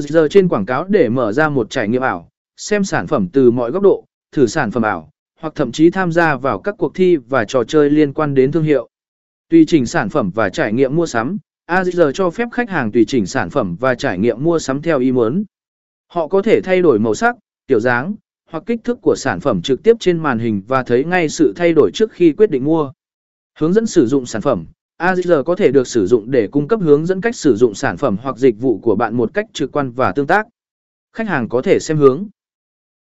giờ trên quảng cáo để mở ra một trải nghiệm ảo, xem sản phẩm từ mọi góc độ, thử sản phẩm ảo, hoặc thậm chí tham gia vào các cuộc thi và trò chơi liên quan đến thương hiệu. Tùy chỉnh sản phẩm và trải nghiệm mua sắm, AZR cho phép khách hàng tùy chỉnh sản phẩm và trải nghiệm mua sắm theo ý muốn. Họ có thể thay đổi màu sắc, kiểu dáng, hoặc kích thước của sản phẩm trực tiếp trên màn hình và thấy ngay sự thay đổi trước khi quyết định mua. Hướng dẫn sử dụng sản phẩm AZR có thể được sử dụng để cung cấp hướng dẫn cách sử dụng sản phẩm hoặc dịch vụ của bạn một cách trực quan và tương tác. Khách hàng có thể xem hướng